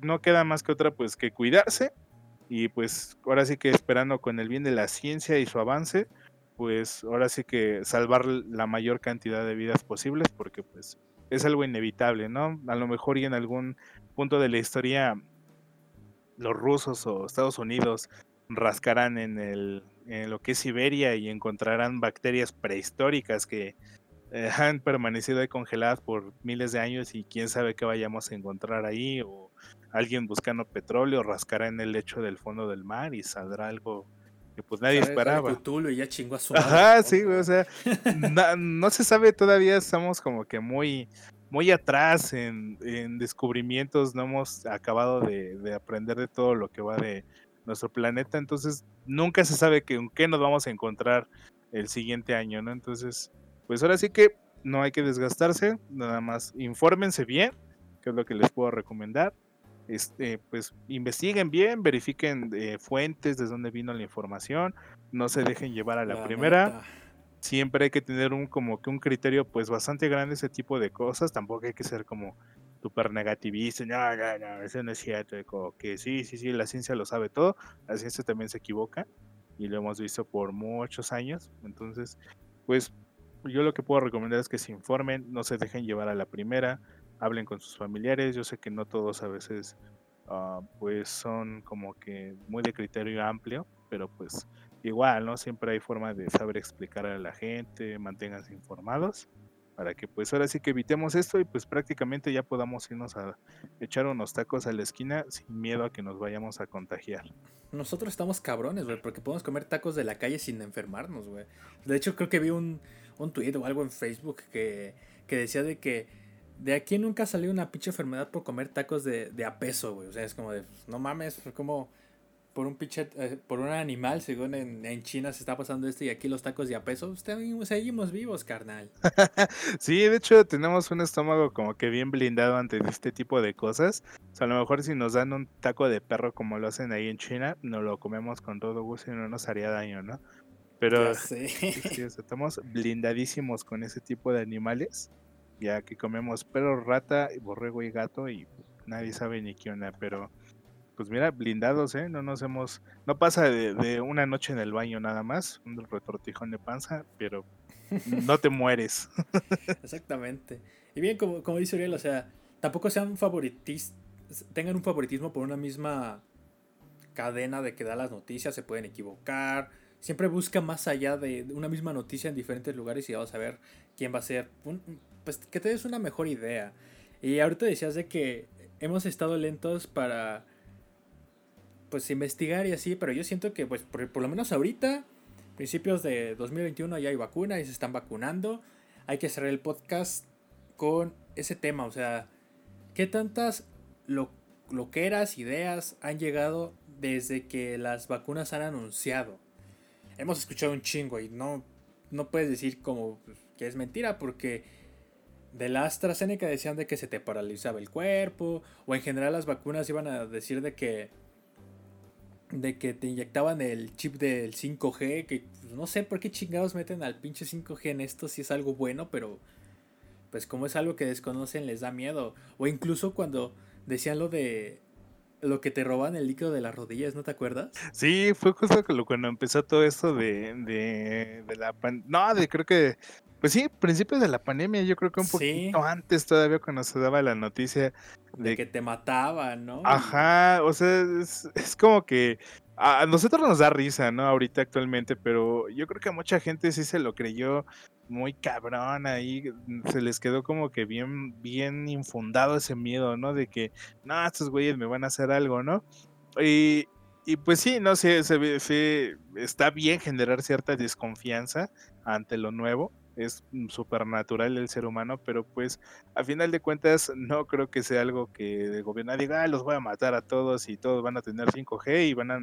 no queda más que otra, pues que cuidarse y pues ahora sí que esperando con el bien de la ciencia y su avance, pues ahora sí que salvar la mayor cantidad de vidas posibles porque pues es algo inevitable, ¿no? A lo mejor y en algún punto de la historia los rusos o Estados Unidos rascarán en el en lo que es Siberia y encontrarán bacterias prehistóricas que eh, han permanecido ahí congeladas por miles de años y quién sabe qué vayamos a encontrar ahí o alguien buscando petróleo rascará en el lecho del fondo del mar y saldrá algo que pues nadie esperaba. y ya chingó a su Ajá, sí, o sea, no, se sabe todavía, estamos como que muy muy atrás en, descubrimientos, no hemos acabado de, de aprender de todo lo que va de nuestro planeta, entonces nunca se sabe que, qué nos vamos a encontrar el siguiente año, ¿no? Entonces, pues ahora sí que no hay que desgastarse, nada más infórmense bien, que es lo que les puedo recomendar. Este, pues investiguen bien, verifiquen eh, fuentes de dónde vino la información, no se dejen llevar a la, primera. Siempre hay que tener un como que un criterio pues bastante grande ese tipo de cosas, tampoco hay que ser como super negativista, no, no, no, eso no es cierto, que sí, sí, sí, la ciencia lo sabe todo, la ciencia también se equivoca y lo hemos visto por muchos años, entonces, pues yo lo que puedo recomendar es que se informen, no se dejen llevar a la primera, hablen con sus familiares, yo sé que no todos a veces ah, pues son como que muy de criterio amplio, pero pues igual, ¿no? Siempre hay forma de saber explicar a la gente, manténganse informados para que pues ahora sí que evitemos esto y pues prácticamente ya podamos irnos a echar unos tacos a la esquina sin miedo a que nos vayamos a contagiar. Nosotros estamos cabrones, güey, porque podemos comer tacos de la calle sin enfermarnos, güey. De hecho, creo que vi un, un tweet o algo en Facebook que, que decía de que de aquí nunca salió una pinche enfermedad por comer tacos de, de a peso, güey. O sea, es como de, no mames, como por un pinche, eh, por un animal, según en, China se está pasando esto y aquí los tacos de a peso, seguimos vivos, carnal. [laughs] sí, de hecho tenemos un estómago como que bien blindado ante este tipo de cosas. O sea, a lo mejor si nos dan un taco de perro como lo hacen ahí en China, nos lo comemos con todo gusto y no nos haría daño, ¿no? Pero [laughs] sí, estamos blindadísimos con ese tipo de animales, ya que comemos perro, rata, borrego y gato y nadie sabe ni qué onda, pero pues mira, blindados, ¿eh? No nos hemos, no pasa de, una noche en el baño nada más, un retortijón de panza, pero no te mueres. [laughs] Exactamente. Y bien, como, como dice Uriel, o sea, tampoco sean favoritis, tengan un favoritismo por una misma cadena de que da las noticias, se pueden equivocar. Siempre busca más allá de una misma noticia en diferentes lugares y vas a ver quién va a ser. Pues que te des una mejor idea. Y ahorita decías de que hemos estado lentos para pues investigar y así, pero yo siento que pues por, lo menos ahorita, principios de 2021 ya hay vacuna y se están vacunando. Hay que cerrar el podcast con ese tema, o sea, ¿qué tantas lo, loqueras, ideas han llegado desde que las vacunas han anunciado? Hemos escuchado un chingo y no, no puedes decir como que es mentira porque de la AstraZeneca decían de que se te paralizaba el cuerpo o en general las vacunas iban a decir de que de que te inyectaban el chip del 5G, que no sé por qué chingados meten al pinche 5G en esto si es algo bueno, pero pues como es algo que desconocen les da miedo. O incluso cuando decían lo de lo que te roban el líquido de las rodillas, ¿no te acuerdas? Sí, fue justo cuando empezó todo esto de, de, de la... no, de creo que pues sí, principios de la pandemia, yo creo que un poquito antes todavía cuando se daba la noticia de, que te mataban, ¿no? Ajá, o sea, es, como que a nosotros nos da risa, ¿no? Ahorita actualmente, pero yo creo que a mucha gente sí se lo creyó muy cabrón ahí, se les quedó como que bien, bien infundado ese miedo, ¿no? De que, no, estos güeyes me van a hacer algo, ¿no? Y, y pues sí, no sé, se, se, está bien generar cierta desconfianza ante lo nuevo, es súper natural el ser humano, pero pues a final de cuentas no creo que sea algo que el gobierno diga, ah, los voy a matar a todos y todos van a tener 5G y van a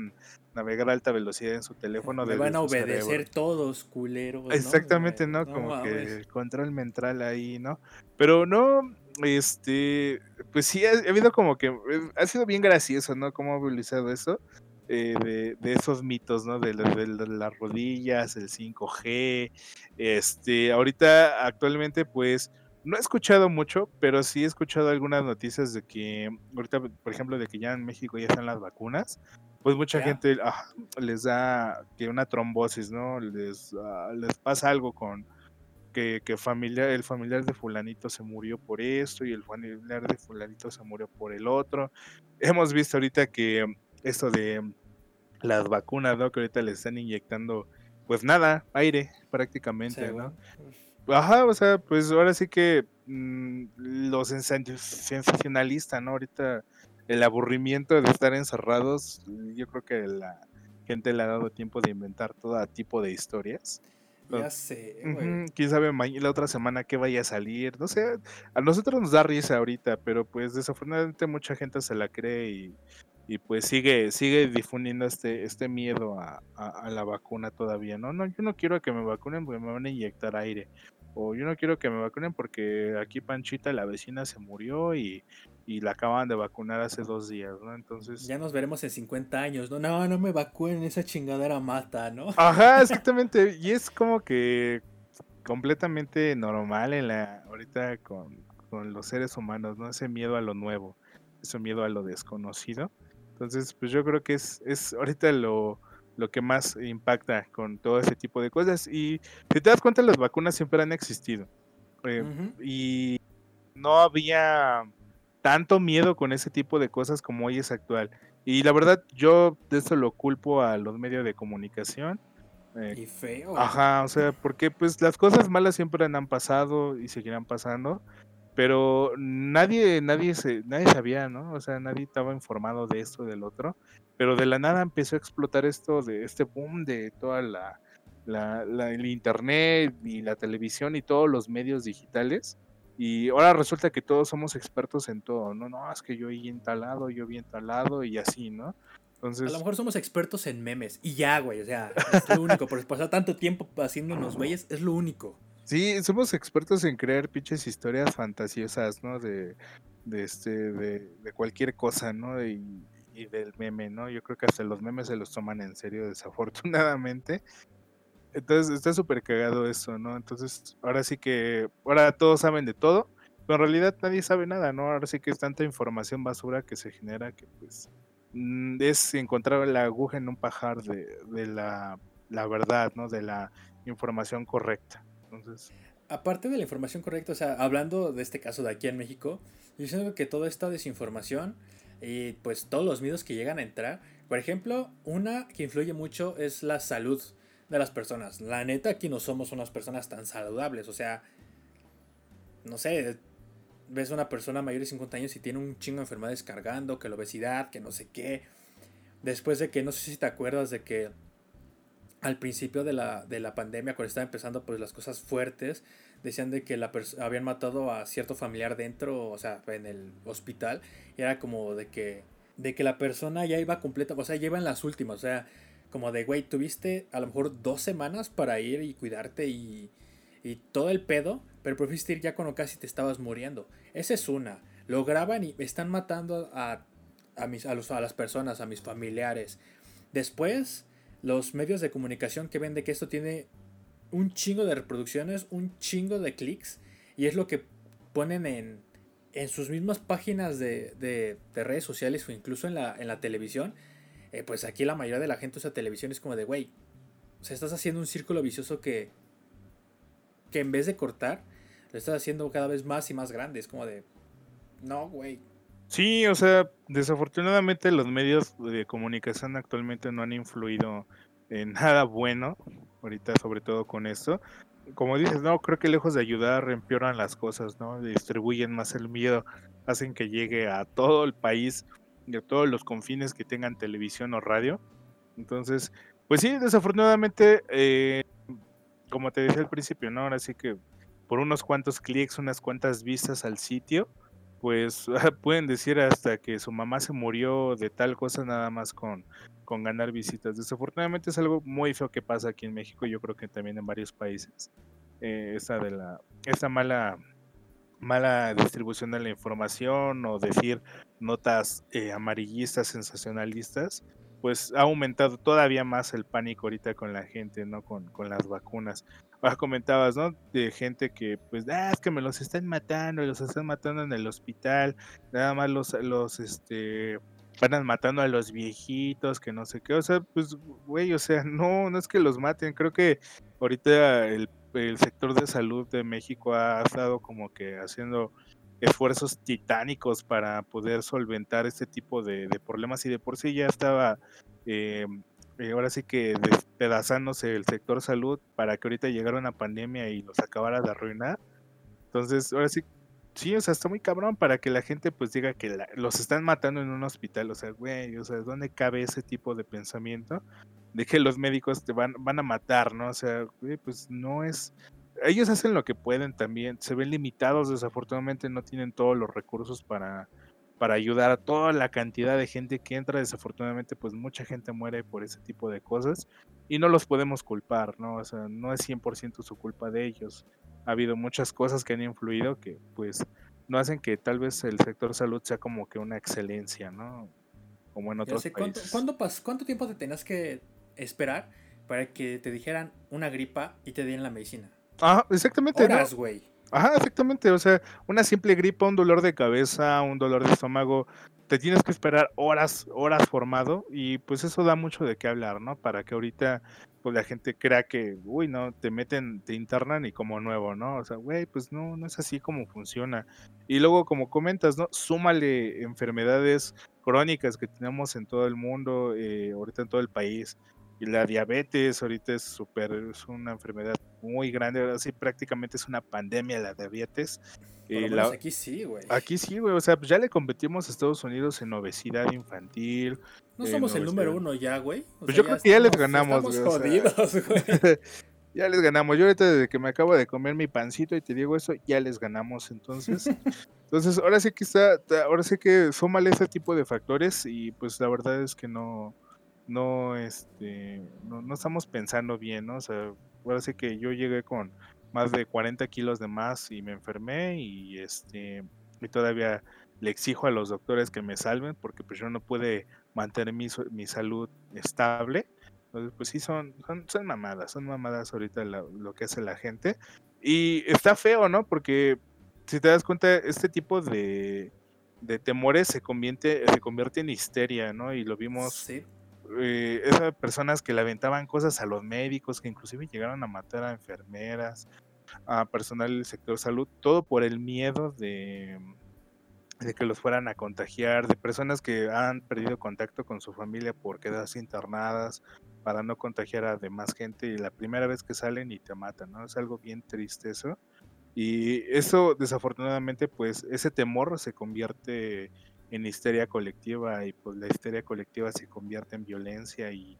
navegar a alta velocidad en su teléfono. Me van a obedecer todos, culeros. Exactamente, ¿no? Como que control mental ahí, ¿no? Pero no, este, pues sí, ha, ha, habido como que, eh, ha sido bien gracioso, ¿no? Cómo ha evolucionado eso. Eh, de, esos mitos, ¿no? De, las rodillas, el 5G. Este, ahorita, actualmente, pues, no he escuchado mucho, pero sí he escuchado algunas noticias de que, ahorita, por ejemplo, de que ya en México ya están las vacunas. Pues mucha gente ah, les da que una trombosis, ¿no? Les, ah, les pasa algo con, que, que familiar, el familiar de fulanito se murió por esto y el familiar de fulanito se murió por el otro. Hemos visto ahorita que esto de las vacunas, ¿no? Que ahorita les están inyectando, pues nada, aire prácticamente, ¿no? Ajá, o sea, pues ahora sí que mm, los sensacionalistas, ¿no? Ahorita el aburrimiento de estar encerrados, yo creo que la gente le ha dado tiempo de inventar todo tipo de historias. Ya sé, Quién sabe la otra semana qué vaya a salir. No sé, a nosotros nos da risa ahorita, pero pues desafortunadamente mucha gente se la cree y y pues sigue, sigue difundiendo este, este miedo a, la vacuna todavía. No, no, yo no quiero que me vacunen porque me van a inyectar aire. O yo no quiero que me vacunen porque aquí Panchita, la vecina, se murió y, la acaban de vacunar hace dos días, ¿no? Entonces... Ya nos veremos en 50 años, ¿no? No, no me vacunen, esa chingadera mata, ¿no? Ajá, [laughs] exactamente. y es como que completamente normal en la ahorita con, con los seres humanos, ¿no? Ese miedo a lo nuevo, ese miedo a lo desconocido. Entonces, pues yo creo que es, es ahorita lo, lo que más impacta con todo ese tipo de cosas. Y si te das cuenta, las vacunas siempre han existido. Eh, y no había tanto miedo con ese tipo de cosas como hoy es actual. Y la verdad, yo de eso lo culpo a los medios de comunicación. Eh, y feo. Ajá, o sea, porque pues las cosas malas siempre han pasado y seguirán pasando, pero nadie, nadie se, nadie sabía, ¿no? O sea, nadie estaba informado de esto, del otro, pero de la nada empezó a explotar esto de este boom de toda la, la, la el internet y la televisión y todos los medios digitales y ahora resulta que todos somos expertos en todo, ¿no? No, es que yo vi entalado, yo vi entalado y así, ¿no? Entonces... A lo mejor somos expertos en memes y ya, güey, o sea, es lo único, por pasar tanto tiempo haciéndonos güeyes, es lo único. Sí, somos expertos en crear pinches historias fantasiosas, ¿no? De, este, de, cualquier cosa, ¿no? Y, del meme, ¿no? Yo creo que hasta los memes se los toman en serio, desafortunadamente. Entonces está súper cagado eso, ¿no? Entonces, ahora sí que, ahora todos saben de todo, pero en realidad nadie sabe nada, ¿no? Ahora sí que es tanta información basura que se genera que pues mm, es encontrar la aguja en un pajar de, la, verdad, ¿no? De la información correcta. Entonces... Aparte de la información correcta, o sea, hablando de este caso de aquí en México, yo siento que toda esta desinformación y pues todos los miedos que llegan a entrar, por ejemplo, una que influye mucho es la salud de las personas. La neta, aquí no somos unas personas tan saludables. O sea, no sé, ves una persona mayor de 50 años y tiene un chingo de enfermedades cargando, que la obesidad, que no sé qué. Después de que, no sé si te acuerdas de que al principio de la, de la pandemia, cuando estaba empezando pues las cosas fuertes, decían de que la habían matado a cierto familiar dentro, o sea, en el hospital, y era como de que, de que la persona ya iba completa, o sea, ya en las últimas, o sea, como de, güey, tuviste a lo mejor dos semanas para ir y cuidarte y, y todo el pedo, pero preferiste ir ya cuando casi te estabas muriendo. Esa es una. Lo graban y están matando a, a, mis, a, los, a las personas, a mis familiares. Después, los medios de comunicación que ven de que esto tiene un chingo de reproducciones, un chingo de clics, y es lo que ponen en, en sus mismas páginas de, de, de redes sociales o incluso en la, en la televisión eh, pues aquí la mayoría de la gente usa televisión es como de, güey, o sea, estás haciendo un círculo vicioso que, que en vez de cortar, lo estás haciendo cada vez más y más grande. Es como de, no, güey. Sí, o sea, desafortunadamente los medios de comunicación actualmente no han influido en [laughs] nada bueno, ahorita sobre todo con esto. Como dices, no, creo que lejos de ayudar empeoran las cosas, ¿no? Distribuyen más el miedo, hacen que llegue a todo el país de todos los confines que tengan televisión o radio. Entonces, pues sí, desafortunadamente, eh, como te decía al principio, ¿no? Ahora sí que por unos cuantos clics, unas cuantas vistas al sitio, pues [laughs] pueden decir hasta que su mamá se murió de tal cosa nada más con, con ganar visitas. Desafortunadamente es algo muy feo que pasa aquí en México, yo creo que también en varios países. Eh, esta de la, esta mala mala distribución de la información o decir notas eh, amarillistas, sensacionalistas, pues ha aumentado todavía más el pánico ahorita con la gente, ¿no? Con, con las vacunas. Ahora comentabas, ¿no? De gente que, pues, ah, es que me los están matando, los están matando en el hospital, nada más los, los, este, van matando a los viejitos, que no sé qué, o sea, pues, güey, o sea, [laughs] no, no es que los maten, creo que ahorita el el sector de salud de México ha estado como que haciendo esfuerzos titánicos para poder solventar este tipo de, problemas y de por sí ya estaba eh, eh, ahora sí que despedazándose el sector salud para que ahorita llegara una pandemia y los acabara de arruinar. Entonces, ahora sí, sí, o sea, está muy cabrón para que la gente pues diga que los están matando en un hospital, o sea, güey, o sea, ¿dónde cabe ese tipo de pensamiento? de que los médicos te van, van a matar, ¿no? O sea, pues no es... Ellos hacen lo que pueden también, se ven limitados, desafortunadamente no tienen todos los recursos para, para ayudar a toda la cantidad de gente que entra, desafortunadamente pues mucha gente muere por ese tipo de cosas y no los podemos culpar, ¿no? O sea, no es 100% su culpa de ellos. Ha habido muchas cosas que han influido que pues no hacen que tal vez el sector salud sea como que una excelencia, ¿no? Como en otros países. ¿cuánto, ¿Cuánto tiempo te tenías que esperar para que te dijeran una gripa y te dieran la medicina. Ajá, exactamente. Horas, güey. Ajá, exactamente. O sea, una simple gripa, un dolor de cabeza, un dolor de estómago, te tienes que esperar horas, horas formado y pues eso da mucho de qué hablar, ¿no? Para que ahorita pues la gente crea que, uy, no, te meten, te internan y como nuevo, ¿no? O sea, güey, pues no, no es así como funciona. Y luego, como comentas, ¿no? Súmale enfermedades crónicas que tenemos en todo el mundo, eh, ahorita en todo el país. Y la diabetes ahorita es súper, es una enfermedad muy grande, ahora sí prácticamente es una pandemia la diabetes. aquí sí, güey. Aquí sí, güey, o sea, pues ya le competimos a Estados Unidos en obesidad infantil. No somos el número uno ya, güey. Pues yo creo que ya les ganamos, güey. Jodidos, [laughs] güey. ya les ganamos. Yo ahorita desde que me acabo de comer mi pancito y te digo eso, ya les ganamos. Entonces, [laughs] entonces ahora sí que está, ahora sí que mal ese tipo de factores y pues la verdad es que no, no, este, no, no estamos pensando bien, ¿no? O sea, sí que yo llegué con más de 40 kilos de más y me enfermé y este, y todavía le exijo a los doctores que me salven porque pues yo no pude mantener mi, mi salud estable. Entonces, pues sí, son, son, mamadas, son mamadas ahorita lo que hace la gente. Y está feo, ¿no? Porque si te das cuenta, este tipo de, de temores se convierte, se convierte en histeria, ¿no? Y lo vimos eh, esas personas que le aventaban cosas a los médicos, que inclusive llegaron a matar a enfermeras, a personal del sector salud, todo por el miedo de, de que los fueran a contagiar, de personas que han perdido contacto con su familia por quedarse internadas para no contagiar a demás gente y la primera vez que salen y te matan, ¿no? Es algo bien triste eso. Y eso desafortunadamente pues ese temor se convierte en histeria colectiva y pues la histeria colectiva se convierte en violencia y,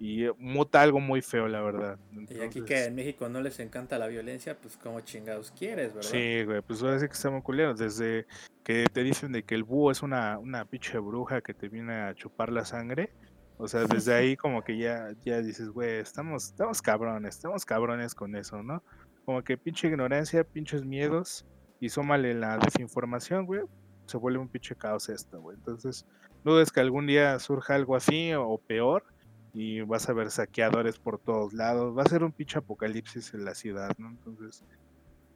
y muta algo muy feo, la verdad. y aquí que en México no les encanta la violencia, pues como chingados quieres, ¿verdad? Sí, güey, pues ahora sí que estamos culeros. Desde que te dicen de que el búho es una, una pinche bruja que te viene a chupar la sangre. O sea, desde [laughs] ahí como que ya, ya dices, güey, estamos, estamos cabrones, estamos cabrones con eso, ¿no? Como que pinche ignorancia, pinches miedos y súmale la desinformación, güey, se vuelve un pinche caos esto, güey. Entonces, no es que algún día surja algo así o peor y vas a ver saqueadores por todos lados. Va a ser un pinche apocalipsis en la ciudad, ¿no? Entonces,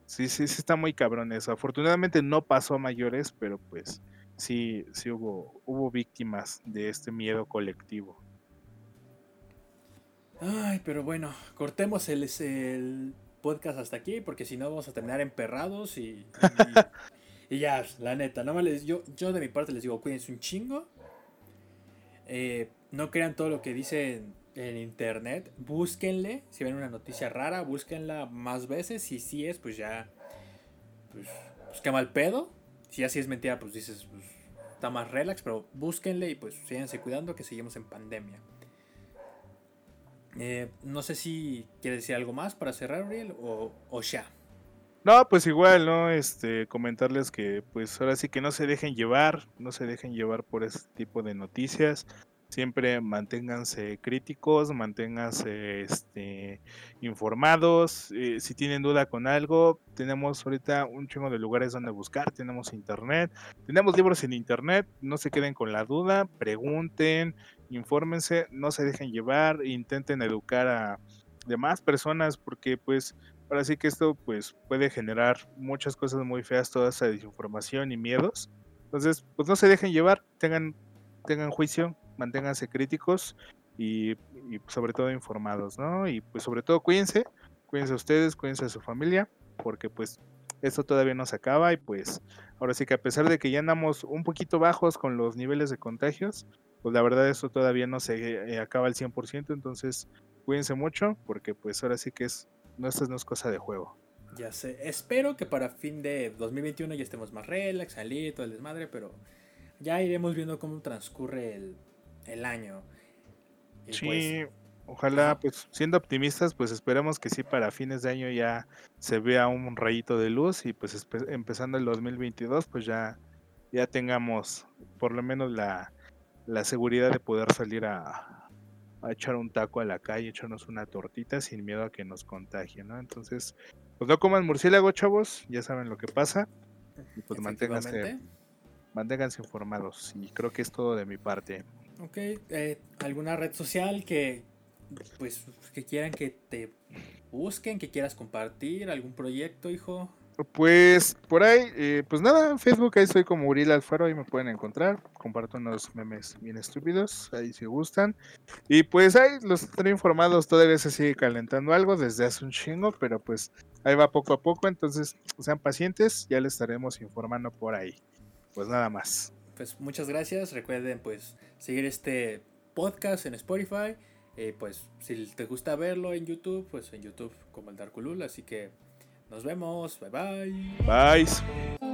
sí, sí, sí está muy cabrón eso. Afortunadamente no pasó a mayores, pero pues sí, sí hubo, hubo víctimas de este miedo colectivo. Ay, pero bueno, cortemos el, el podcast hasta aquí, porque si no vamos a terminar emperrados y Y [laughs] ya, la neta, no les, yo, yo de mi parte les digo, cuídense un chingo. Eh, no crean todo lo que dicen en internet. Búsquenle. Si ven una noticia rara, búsquenla más veces. Si sí es, pues ya. Pues, pues qué mal pedo. Si así es mentira, pues dices, pues, está más relax. Pero búsquenle y pues síganse cuidando que seguimos en pandemia. Eh, no sé si quieres decir algo más para cerrar, Uriel, o, o ya. No, pues igual, ¿no? Este, comentarles que pues ahora sí que no se dejen llevar, no se dejen llevar por este tipo de noticias. Siempre manténganse críticos, manténganse este, informados. Eh, si tienen duda con algo, tenemos ahorita un chingo de lugares donde buscar. Tenemos internet, tenemos libros en internet. No se queden con la duda, pregunten, infórmense, no se dejen llevar, intenten educar a demás personas porque pues Ahora sí que esto pues puede generar muchas cosas muy feas, toda esa desinformación y miedos. Entonces, pues no se dejen llevar, tengan, tengan juicio, manténganse críticos y, sobre todo informados, ¿no? Y pues sobre todo cuídense, cuídense a ustedes, cuídense a su familia, porque pues esto todavía no se acaba y pues ahora sí que a pesar de que ya andamos un poquito bajos con los niveles de contagios, pues la verdad esto todavía no se eh, acaba al 100%, entonces cuídense mucho porque pues ahora sí que es no, esto no es cosa de juego. Ya sé. Espero que para fin de 2021 ya estemos más relax, salir, todo el desmadre, pero ya iremos viendo cómo transcurre el, año. sí, pues, ojalá, pues siendo optimistas, pues esperemos que sí para fines de año ya se vea un rayito de luz y pues empezando el 2022, pues ya, ya tengamos por lo menos la, la seguridad de poder salir a, a echar un taco a la calle, echarnos una tortita sin miedo a que nos contagie, ¿no? Entonces, pues no coman murciélago, chavos, ya saben lo que pasa. Y pues manténganse, manténganse informados. Y creo que es todo de mi parte. Ok, eh, ¿alguna red social que pues que quieran que te busquen, que quieras compartir, algún proyecto, hijo? Pues por ahí, eh, pues nada, en Facebook ahí soy como Uriel Alfaro, ahí me pueden encontrar. Comparto unos memes bien estúpidos, ahí si gustan. Y pues ahí los estoy informados, todavía se sigue calentando algo desde hace un chingo, pero pues ahí va poco a poco, entonces sean pacientes, ya les estaremos informando por ahí. Pues nada más. Pues muchas gracias, recuerden pues seguir este podcast en Spotify. Eh, pues si te gusta verlo en YouTube, pues en YouTube como el Darkulul, así que nos vemos. Bye bye. Bye.